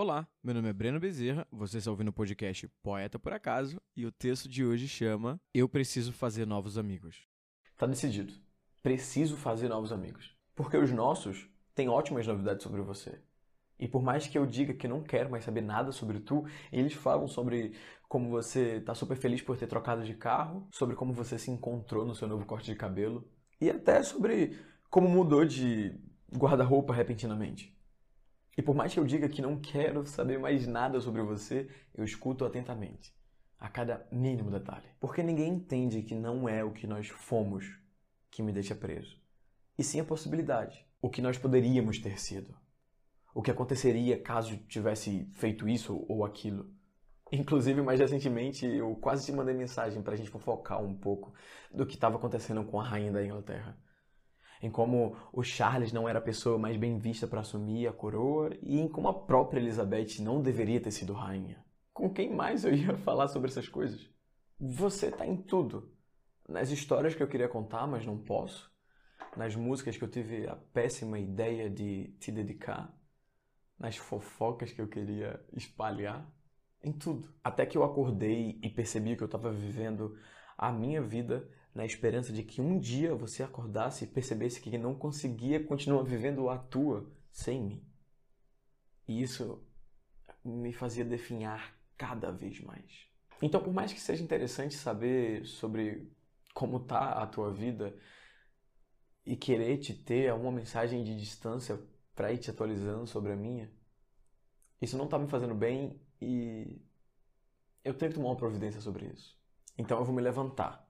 Olá, meu nome é Breno Bezerra, você está ouvindo o podcast Poeta por Acaso e o texto de hoje chama Eu Preciso Fazer Novos Amigos. Tá decidido. Preciso fazer novos amigos. Porque os nossos têm ótimas novidades sobre você. E por mais que eu diga que não quero mais saber nada sobre tu, eles falam sobre como você tá super feliz por ter trocado de carro, sobre como você se encontrou no seu novo corte de cabelo e até sobre como mudou de guarda-roupa repentinamente. E por mais que eu diga que não quero saber mais nada sobre você, eu escuto atentamente, a cada mínimo detalhe. Porque ninguém entende que não é o que nós fomos que me deixa preso, e sim a possibilidade, o que nós poderíamos ter sido o que aconteceria caso tivesse feito isso ou aquilo. Inclusive, mais recentemente, eu quase te mandei mensagem para a gente fofocar um pouco do que estava acontecendo com a rainha da Inglaterra. Em como o Charles não era a pessoa mais bem vista para assumir a coroa e em como a própria Elizabeth não deveria ter sido rainha. Com quem mais eu ia falar sobre essas coisas? Você tá em tudo. Nas histórias que eu queria contar, mas não posso. Nas músicas que eu tive a péssima ideia de te dedicar nas fofocas que eu queria espalhar, em tudo. Até que eu acordei e percebi que eu estava vivendo a minha vida na esperança de que um dia você acordasse e percebesse que não conseguia continuar vivendo a tua sem mim. E isso me fazia definhar cada vez mais. Então, por mais que seja interessante saber sobre como tá a tua vida e querer te ter uma mensagem de distância para ir te atualizando sobre a minha. Isso não está me fazendo bem e eu tenho que tomar uma providência sobre isso. Então eu vou me levantar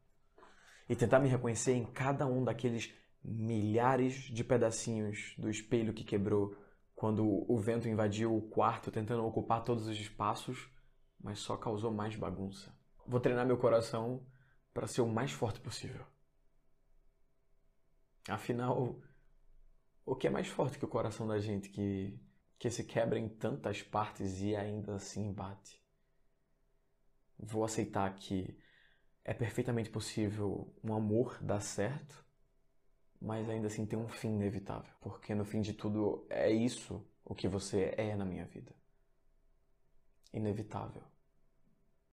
e tentar me reconhecer em cada um daqueles milhares de pedacinhos do espelho que quebrou quando o vento invadiu o quarto tentando ocupar todos os espaços, mas só causou mais bagunça. Vou treinar meu coração para ser o mais forte possível. Afinal, o que é mais forte que o coração da gente que, que se quebra em tantas partes e ainda assim bate? Vou aceitar que é perfeitamente possível um amor dar certo, mas ainda assim tem um fim inevitável. Porque no fim de tudo é isso o que você é na minha vida. Inevitável.